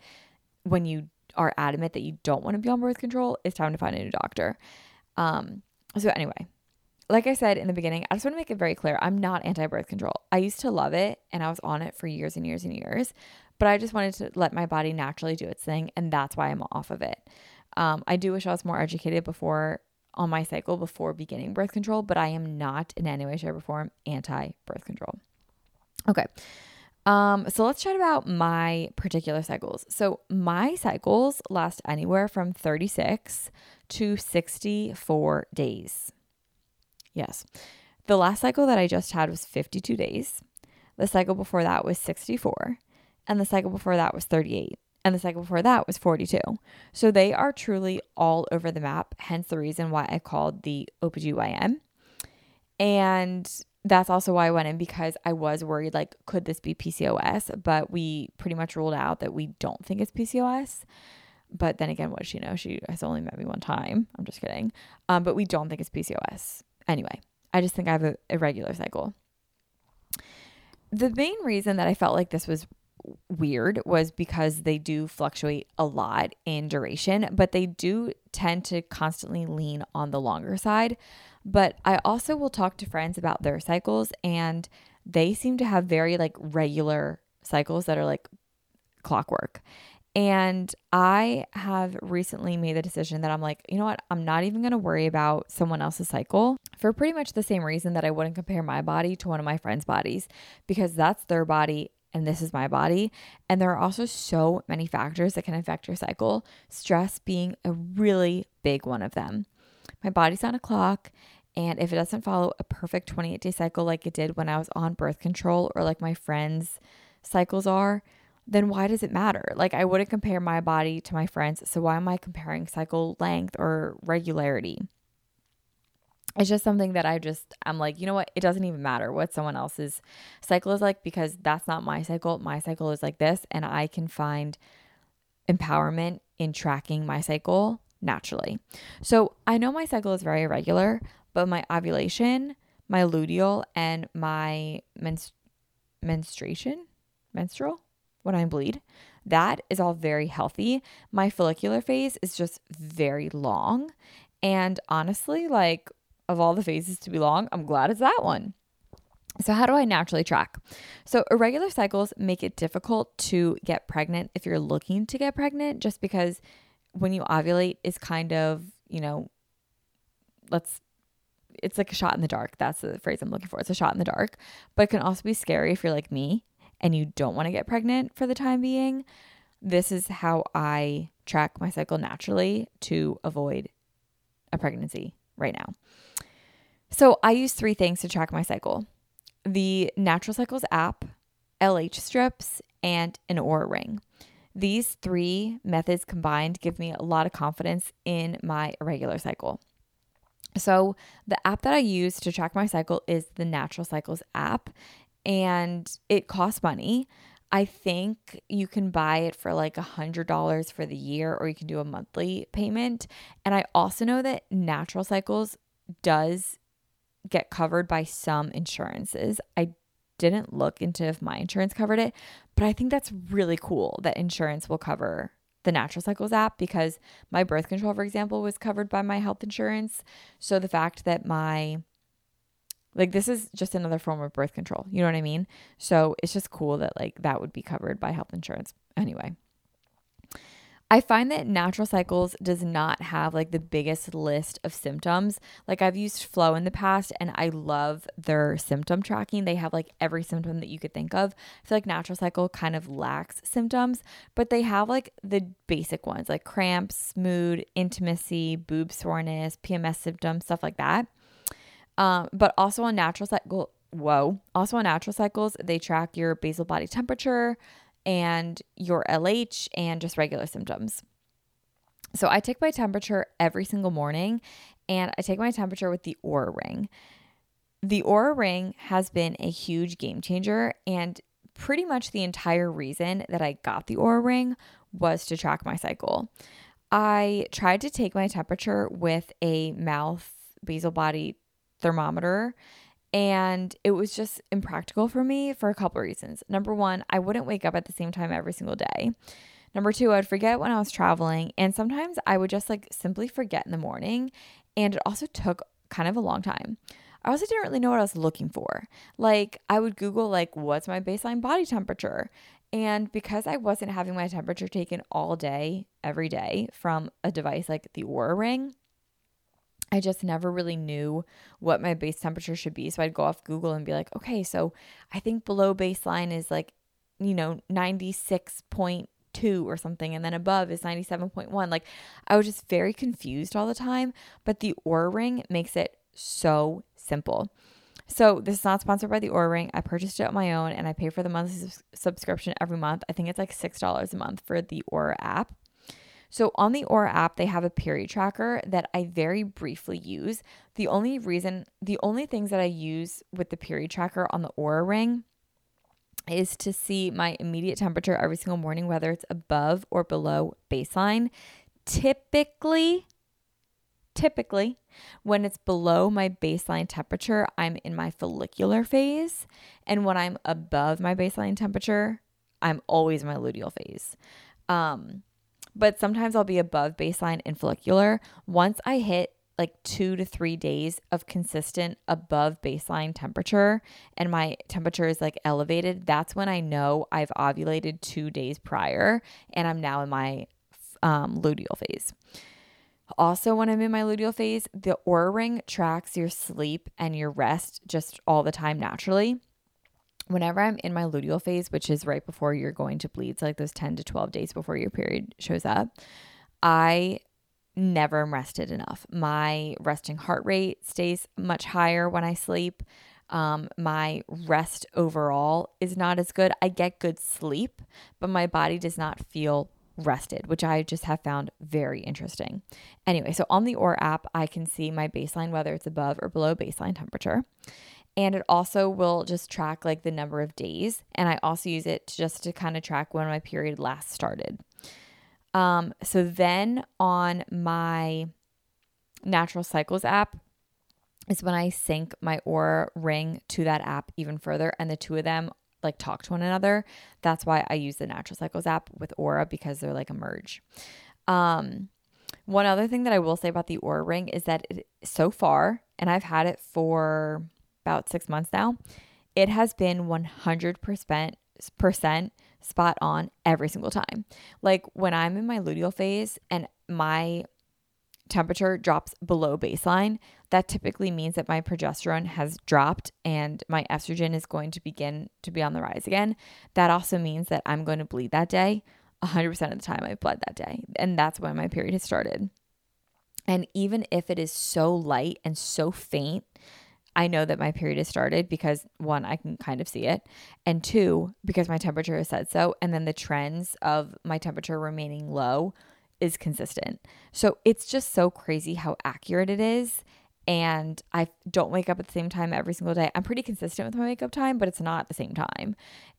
when you are adamant that you don't want to be on birth control, it's time to find a new doctor. Um, so anyway, like I said in the beginning, I just want to make it very clear I'm not anti birth control. I used to love it and I was on it for years and years and years, but I just wanted to let my body naturally do its thing. And that's why I'm off of it. Um, I do wish I was more educated before on my cycle before beginning birth control, but I am not in any way, shape, or form anti birth control. Okay. Um, so let's chat about my particular cycles. So my cycles last anywhere from 36 to 64 days. Yes. The last cycle that I just had was 52 days. The cycle before that was 64. And the cycle before that was 38. And the cycle before that was 42. So they are truly all over the map, hence the reason why I called the OBGYN. And that's also why I went in because I was worried like, could this be PCOS? But we pretty much ruled out that we don't think it's PCOS. But then again, what does she know? She has only met me one time. I'm just kidding. Um, but we don't think it's PCOS. Anyway, I just think I have a irregular cycle. The main reason that I felt like this was weird was because they do fluctuate a lot in duration, but they do tend to constantly lean on the longer side. But I also will talk to friends about their cycles, and they seem to have very like regular cycles that are like clockwork. And I have recently made the decision that I'm like, you know what? I'm not even going to worry about someone else's cycle for pretty much the same reason that I wouldn't compare my body to one of my friends' bodies because that's their body and this is my body. And there are also so many factors that can affect your cycle, stress being a really big one of them. My body's on a clock. And if it doesn't follow a perfect 28 day cycle like it did when I was on birth control or like my friends' cycles are, then why does it matter? Like, I wouldn't compare my body to my friends. So, why am I comparing cycle length or regularity? It's just something that I just, I'm like, you know what? It doesn't even matter what someone else's cycle is like because that's not my cycle. My cycle is like this. And I can find empowerment in tracking my cycle naturally. So, I know my cycle is very irregular, but my ovulation, my luteal, and my men's menstruation, menstrual, when I bleed. That is all very healthy. My follicular phase is just very long. And honestly, like of all the phases to be long, I'm glad it's that one. So, how do I naturally track? So, irregular cycles make it difficult to get pregnant if you're looking to get pregnant, just because when you ovulate is kind of, you know, let's, it's like a shot in the dark. That's the phrase I'm looking for. It's a shot in the dark, but it can also be scary if you're like me and you don't want to get pregnant for the time being, this is how I track my cycle naturally to avoid a pregnancy right now. So I use three things to track my cycle the Natural Cycles app, LH strips, and an Oura ring. These three methods combined give me a lot of confidence in my irregular cycle. So, the app that I use to track my cycle is the Natural Cycles app and it costs money. I think you can buy it for like a $100 for the year or you can do a monthly payment. And I also know that Natural Cycles does get covered by some insurances. I didn't look into if my insurance covered it, but I think that's really cool that insurance will cover the Natural Cycles app because my birth control, for example, was covered by my health insurance. So the fact that my like this is just another form of birth control. You know what I mean? So it's just cool that like that would be covered by health insurance. Anyway, I find that Natural Cycles does not have like the biggest list of symptoms. Like I've used Flo in the past and I love their symptom tracking. They have like every symptom that you could think of. I feel like Natural Cycle kind of lacks symptoms, but they have like the basic ones like cramps, mood, intimacy, boob soreness, PMS symptoms, stuff like that. Um, but also on natural cycle, whoa, also on natural cycles, they track your basal body temperature and your LH and just regular symptoms. So I take my temperature every single morning and I take my temperature with the Oura ring. The Oura ring has been a huge game changer and pretty much the entire reason that I got the Oura ring was to track my cycle. I tried to take my temperature with a mouth basal body thermometer and it was just impractical for me for a couple reasons. Number one, I wouldn't wake up at the same time every single day. Number two, I'd forget when I was traveling. And sometimes I would just like simply forget in the morning. And it also took kind of a long time. I also didn't really know what I was looking for. Like, I would Google, like, what's my baseline body temperature? And because I wasn't having my temperature taken all day, every day from a device like the Oura Ring, I just never really knew what my base temperature should be. So I'd go off Google and be like, okay, so I think below baseline is like, you know, 96.2 or something. And then above is 97.1. Like I was just very confused all the time. But the Oura Ring makes it so simple. So this is not sponsored by the Oura Ring. I purchased it on my own and I pay for the monthly subscription every month. I think it's like $6 a month for the Oura app. So on the Oura app, they have a period tracker that I very briefly use. The only reason, the only things that I use with the period tracker on the Oura Ring is to see my immediate temperature every single morning, whether it's above or below baseline. Typically, typically, when it's below my baseline temperature, I'm in my follicular phase. And when I'm above my baseline temperature, I'm always in my luteal phase. Um, but sometimes I'll be above baseline in follicular. Once I hit like two to three days of consistent above baseline temperature and my temperature is like elevated, that's when I know I've ovulated two days prior and I'm now in my um, luteal phase. Also, when I'm in my luteal phase, the Oura Ring tracks your sleep and your rest just all the time naturally whenever I'm in my luteal phase, which is right before you're going to bleed, so like those 10 to 12 days before your period shows up, I never am rested enough. My resting heart rate stays much higher when I sleep. Um, my rest overall is not as good. I get good sleep, but my body does not feel rested, which I just have found very interesting. Anyway, so on the Oura app, I can see my baseline, whether it's above or below baseline temperature and it also will just track like the number of days. And i also use it just to kind of track when my period last started. Um, so then on my natural cycles app is when i sync my Oura ring to that app even further and the two of them like talk to one another. That's why i use the natural cycles app with Oura because they're like a merge. Um, one other thing that i will say about the Oura ring is that it, so far and i've had it for about six months now, it has been 100% spot on every single time. Like when I'm in my luteal phase and my temperature drops below baseline, that typically means that my progesterone has dropped and my estrogen is going to begin to be on the rise again. That also means that I'm going to bleed that day. 100% of the time I've bled that day. And that's when my period has started. And even if it is so light and so faint I know that my period has started because one, I can kind of see it, and two, because my temperature has said so. And then the trends of my temperature remaining low is consistent. So it's just so crazy how accurate it is. And I don't wake up at the same time every single day. I'm pretty consistent with my wake up time, but it's not the same time.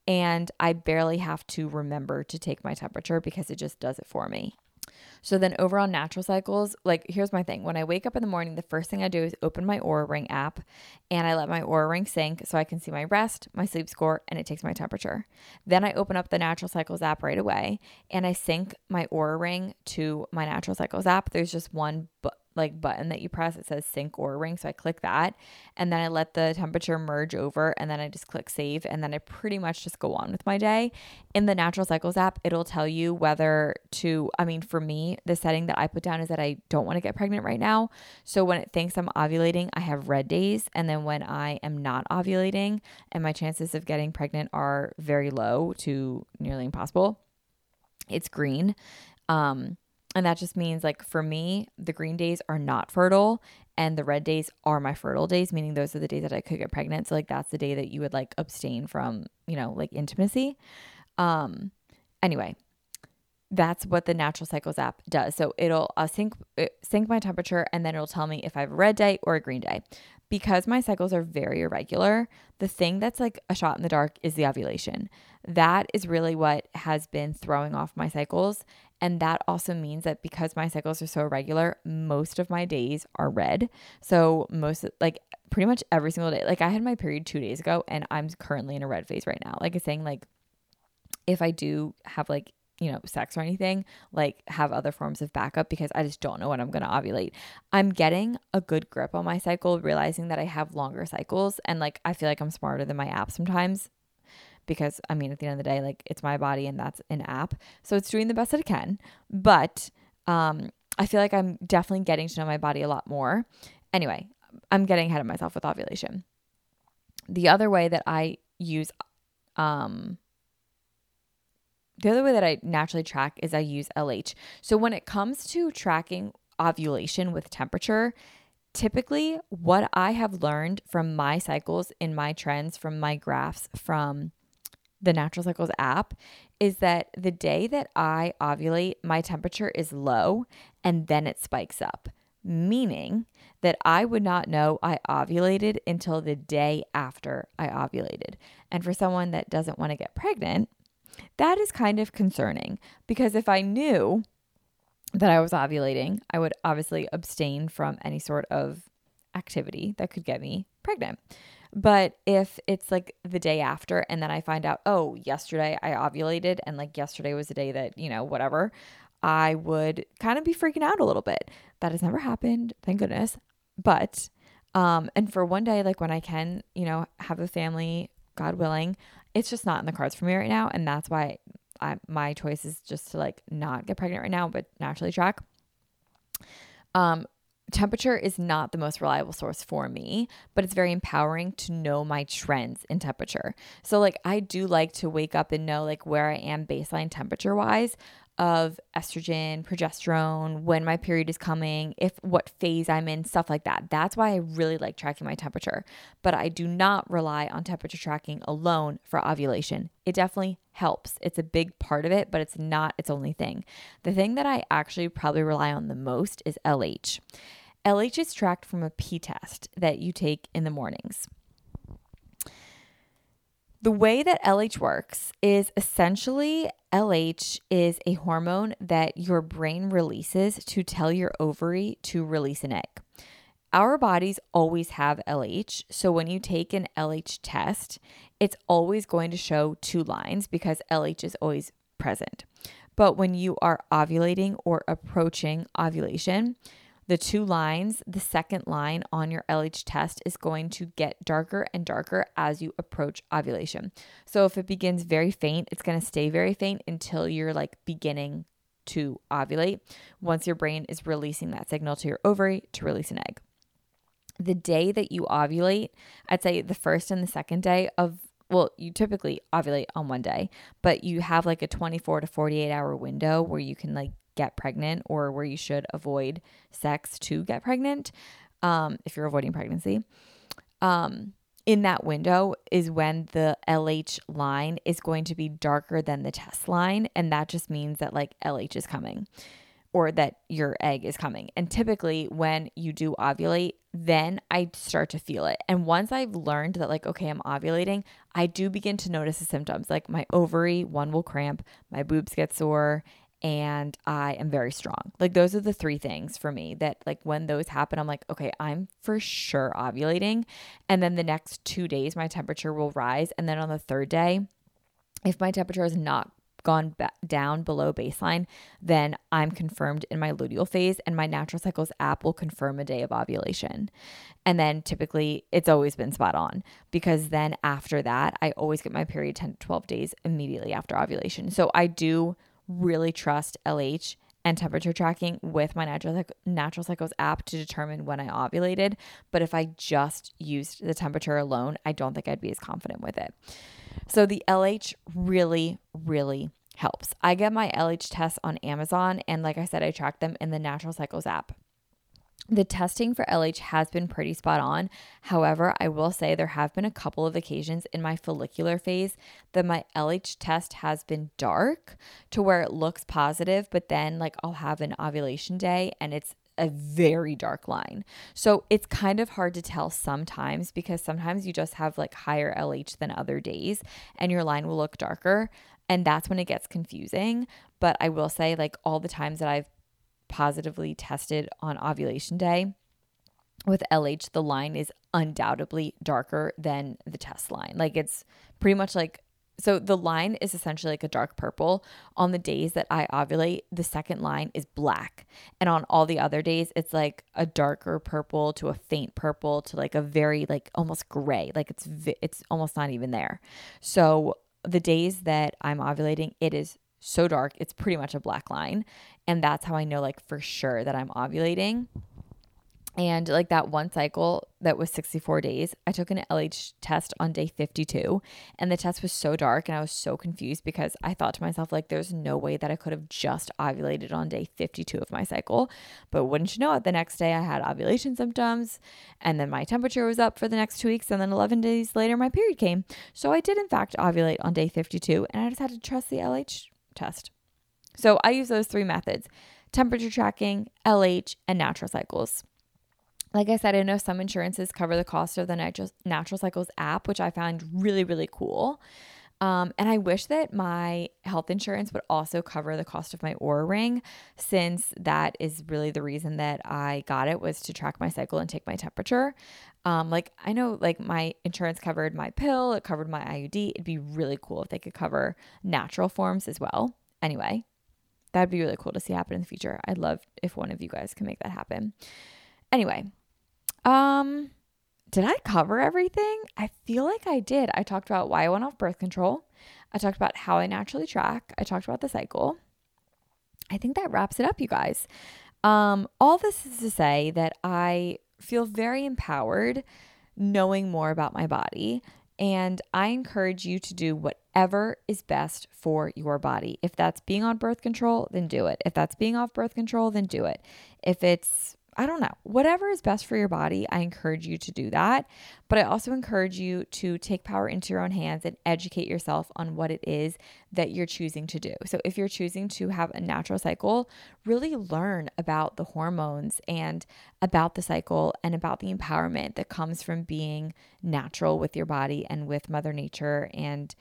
And I barely have to remember to take my temperature because it just does it for me. So then over on natural cycles, like here's my thing. When I wake up in the morning, the first thing I do is open my Oura Ring app and I let my Oura Ring sync so I can see my rest, my sleep score, and it takes my temperature. Then I open up the natural cycles app right away and I sync my Oura Ring to my natural cycles app. There's just one bu- like button that you press it says sync Oura Ring so i click that and then i let the temperature merge over and then i just click save and then i pretty much just go on with my day. In the natural cycles app it'll tell you whether to i mean for me the setting that i put down is that i don't want to get pregnant right now. So when it thinks i'm ovulating i have red days and then when i am not ovulating and my chances of getting pregnant are very low to nearly impossible it's green. Um and that just means, like, for me, the green days are not fertile and the red days are my fertile days, meaning those are the days that I could get pregnant. So, like, that's the day that you would like abstain from, you know, like intimacy. Um, anyway, that's what the natural cycles app does. So it'll uh, sync uh, sync my temperature and then it'll tell me if I have a red day or a green day. Because my cycles are very irregular, the thing that's like a shot in the dark is the ovulation. That is really what has been throwing off my cycles and that also means that because my cycles are so irregular, most of my days are red. So, most like pretty much every single day, like I had my period two days ago and I'm currently in a red phase right now. Like it's saying, like, if I do have like you know, sex or anything, like have other forms of backup because I just don't know when I'm going to ovulate. I'm getting a good grip on my cycle, realizing that I have longer cycles and like I feel like I'm smarter than my app sometimes because I mean at the end of the day like it's my body and that's an app. So it's doing the best that it can, but um I feel like I'm definitely getting to know my body a lot more. Anyway, I'm getting ahead of myself with ovulation. The other way that I use um the other way that I naturally track is I use LH. So when it comes to tracking ovulation with temperature, typically what I have learned from my cycles in my trends, from my graphs, from the Natural Cycles app is that the day that I ovulate, my temperature is low and then it spikes up, meaning that I would not know I ovulated until the day after I ovulated. And for someone that doesn't want to get pregnant, that is kind of concerning because if I knew that I was ovulating, I would obviously abstain from any sort of activity that could get me pregnant. But if it's like the day after and then I find out, oh, yesterday I ovulated and like yesterday was the day that, you know, whatever, I would kind of be freaking out a little bit. That has never happened, thank goodness. But um and for one day like when I can, you know, have a family, God willing, it's just not in the cards for me right now. And that's why I, my choice is just to like not get pregnant right now, but naturally track. Um, temperature is not the most reliable source for me, but it's very empowering to know my trends in temperature. So like I do like to wake up and know like where I am baseline temperature wise of estrogen, progesterone, when my period is coming, if what phase I'm in, stuff like that. That's why I really like tracking my temperature. But I do not rely on temperature tracking alone for ovulation. It definitely helps. It's a big part of it, but it's not its only thing. The thing that I actually probably rely on the most is LH. LH is tracked from a P test that you take in the mornings. The way that LH works is essentially LH is a hormone that your brain releases to tell your ovary to release an egg. Our bodies always have LH. So when you take an LH test, it's always going to show two lines because LH is always present. But when you are ovulating or approaching ovulation, the two lines, the second line on your LH test is going to get darker and darker as you approach ovulation. So if it begins very faint, it's going to stay very faint until you're like beginning to ovulate once your brain is releasing that signal to your ovary to release an egg. The day that you ovulate, I'd say the first and the second day of well, you typically ovulate on one day, but you have like a 24 to 48 hour window where you can like get pregnant or where you should avoid sex to get pregnant um, if you're avoiding pregnancy. Um, in that window is when the LH line is going to be darker than the test line. And that just means that like LH is coming or that your egg is coming. And typically, when you do ovulate, then I start to feel it. And once I've learned that, like, okay, I'm ovulating, I do begin to notice the symptoms. Like my ovary, one will cramp, my boobs get sore, and I am very strong. Like those are the three things for me that like when those happen I'm like okay, I'm for sure ovulating and then the next 2 days my temperature will rise and then on the third day if my temperature has not gone ba- down below baseline, then I'm confirmed in my luteal phase and my natural cycles app will confirm a day of ovulation. And then typically it's always been spot on because then after that, I always get my period 10 to 12 days immediately after ovulation. So I do really trust LH and temperature tracking with my natural natural cycles app to determine when I ovulated, but if I just used the temperature alone, I don't think I'd be as confident with it. So the LH really really helps. I get my LH tests on Amazon and like I said I track them in the Natural Cycles app. The testing for LH has been pretty spot on. However, I will say there have been a couple of occasions in my follicular phase that my LH test has been dark to where it looks positive, but then like I'll have an ovulation day and it's a very dark line. So it's kind of hard to tell sometimes because sometimes you just have like higher LH than other days and your line will look darker. And that's when it gets confusing. But I will say, like, all the times that I've positively tested on ovulation day. With LH, the line is undoubtedly darker than the test line. Like it's pretty much like So the line is essentially like a dark purple. On the days that I ovulate, the second line is black. And on all the other days, it's like a darker purple to a faint purple to like a very like almost gray. Like it's it's almost not even there. So the days that I'm ovulating, it is so dark. It's pretty much a black line. And that's how I know like for sure that I'm ovulating. And like that one cycle that was 64 days, I took an LH test on day 52 and the test was so dark and I was so confused because I thought to myself like there's no way that I could have just ovulated on day 52 of my cycle. But wouldn't you know it, the next day I had ovulation symptoms and then my temperature was up for the next 2 weeks and then 11 days later my period came. So I did in fact ovulate on day 52 and I just had to trust the LH test. So I use those three methods: temperature tracking, LH, and natural cycles like I said, I know some insurances cover the cost of the Natural Cycles app, which I found really, really cool. Um, and I wish that my health insurance would also cover the cost of my Oura ring, since that is really the reason that I got it was to track my cycle and take my temperature. Um, like I know, like my insurance covered my pill, it covered my IUD. It'd be really cool if they could cover natural forms as well. Anyway, that'd be really cool to see happen in the future. I'd love if one of you guys can make that happen. Anyway, um, did I cover everything? I feel like I did. I talked about why I went off birth control. I talked about how I naturally track. I talked about the cycle. I think that wraps it up, you guys. Um, all this is to say that I feel very empowered knowing more about my body. And I encourage you to do whatever is best for your body. If that's being on birth control, then do it. If that's being off birth control, then do it. If it's I don't know, whatever is best for your body, I encourage you to do that. But I also encourage you to take power into your own hands and educate yourself on what it is that you're choosing to do. So if you're choosing to have a natural cycle, really learn about the hormones and about the cycle and about the empowerment that comes from being natural with your body and with Mother Nature and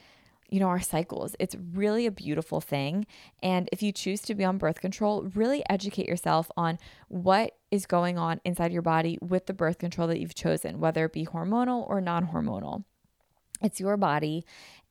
you know, our cycles. It's really a beautiful thing. And if you choose to be on birth control, really educate yourself on what is going on inside your body with the birth control that you've chosen, whether it be hormonal or non hormonal. It's your body.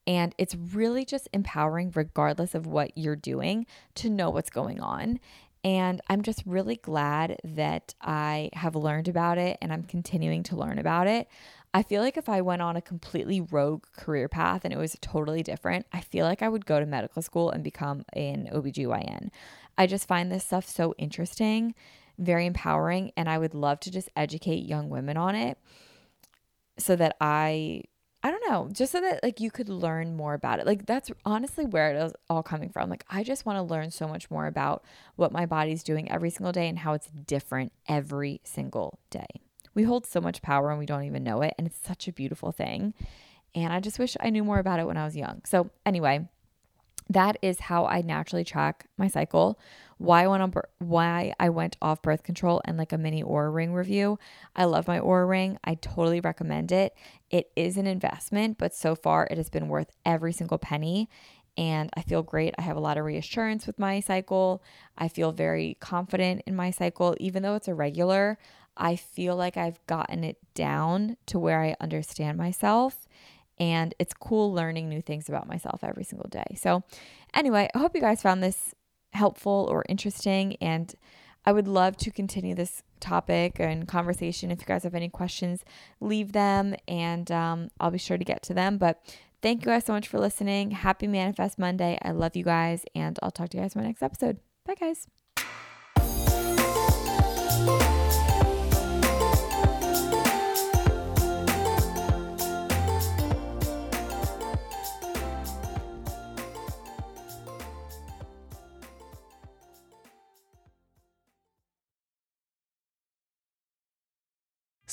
And it's really just empowering, regardless of what you're doing, to know what's going on. And I'm just really glad that I have learned about it and I'm continuing to learn about it. I feel like if I went on a completely rogue career path and it was totally different, I feel like I would go to medical school and become an OBGYN. I just find this stuff so interesting, very empowering, and I would love to just educate young women on it so that I I don't know, just so that like you could learn more about it. Like that's honestly where it is all coming from. Like I just want to learn so much more about what my body's doing every single day and how it's different every single day. We hold so much power and we don't even know it. And it's such a beautiful thing. And I just wish I knew more about it when I was young. So, anyway, that is how I naturally track my cycle. Why I went on why I went off birth control and like a mini Oura ring review. I love my Oura ring. I totally recommend it. It is an investment, but so far it has been worth every single penny and I feel great. I have a lot of reassurance with my cycle. I feel very confident in my cycle even though it's irregular. I feel like I've gotten it down to where I understand myself. And it's cool learning new things about myself every single day. So, anyway, I hope you guys found this helpful or interesting. And I would love to continue this topic and conversation. If you guys have any questions, leave them and um, I'll be sure to get to them. But thank you guys so much for listening. Happy Manifest Monday. I love you guys. And I'll talk to you guys in my next episode. Bye, guys.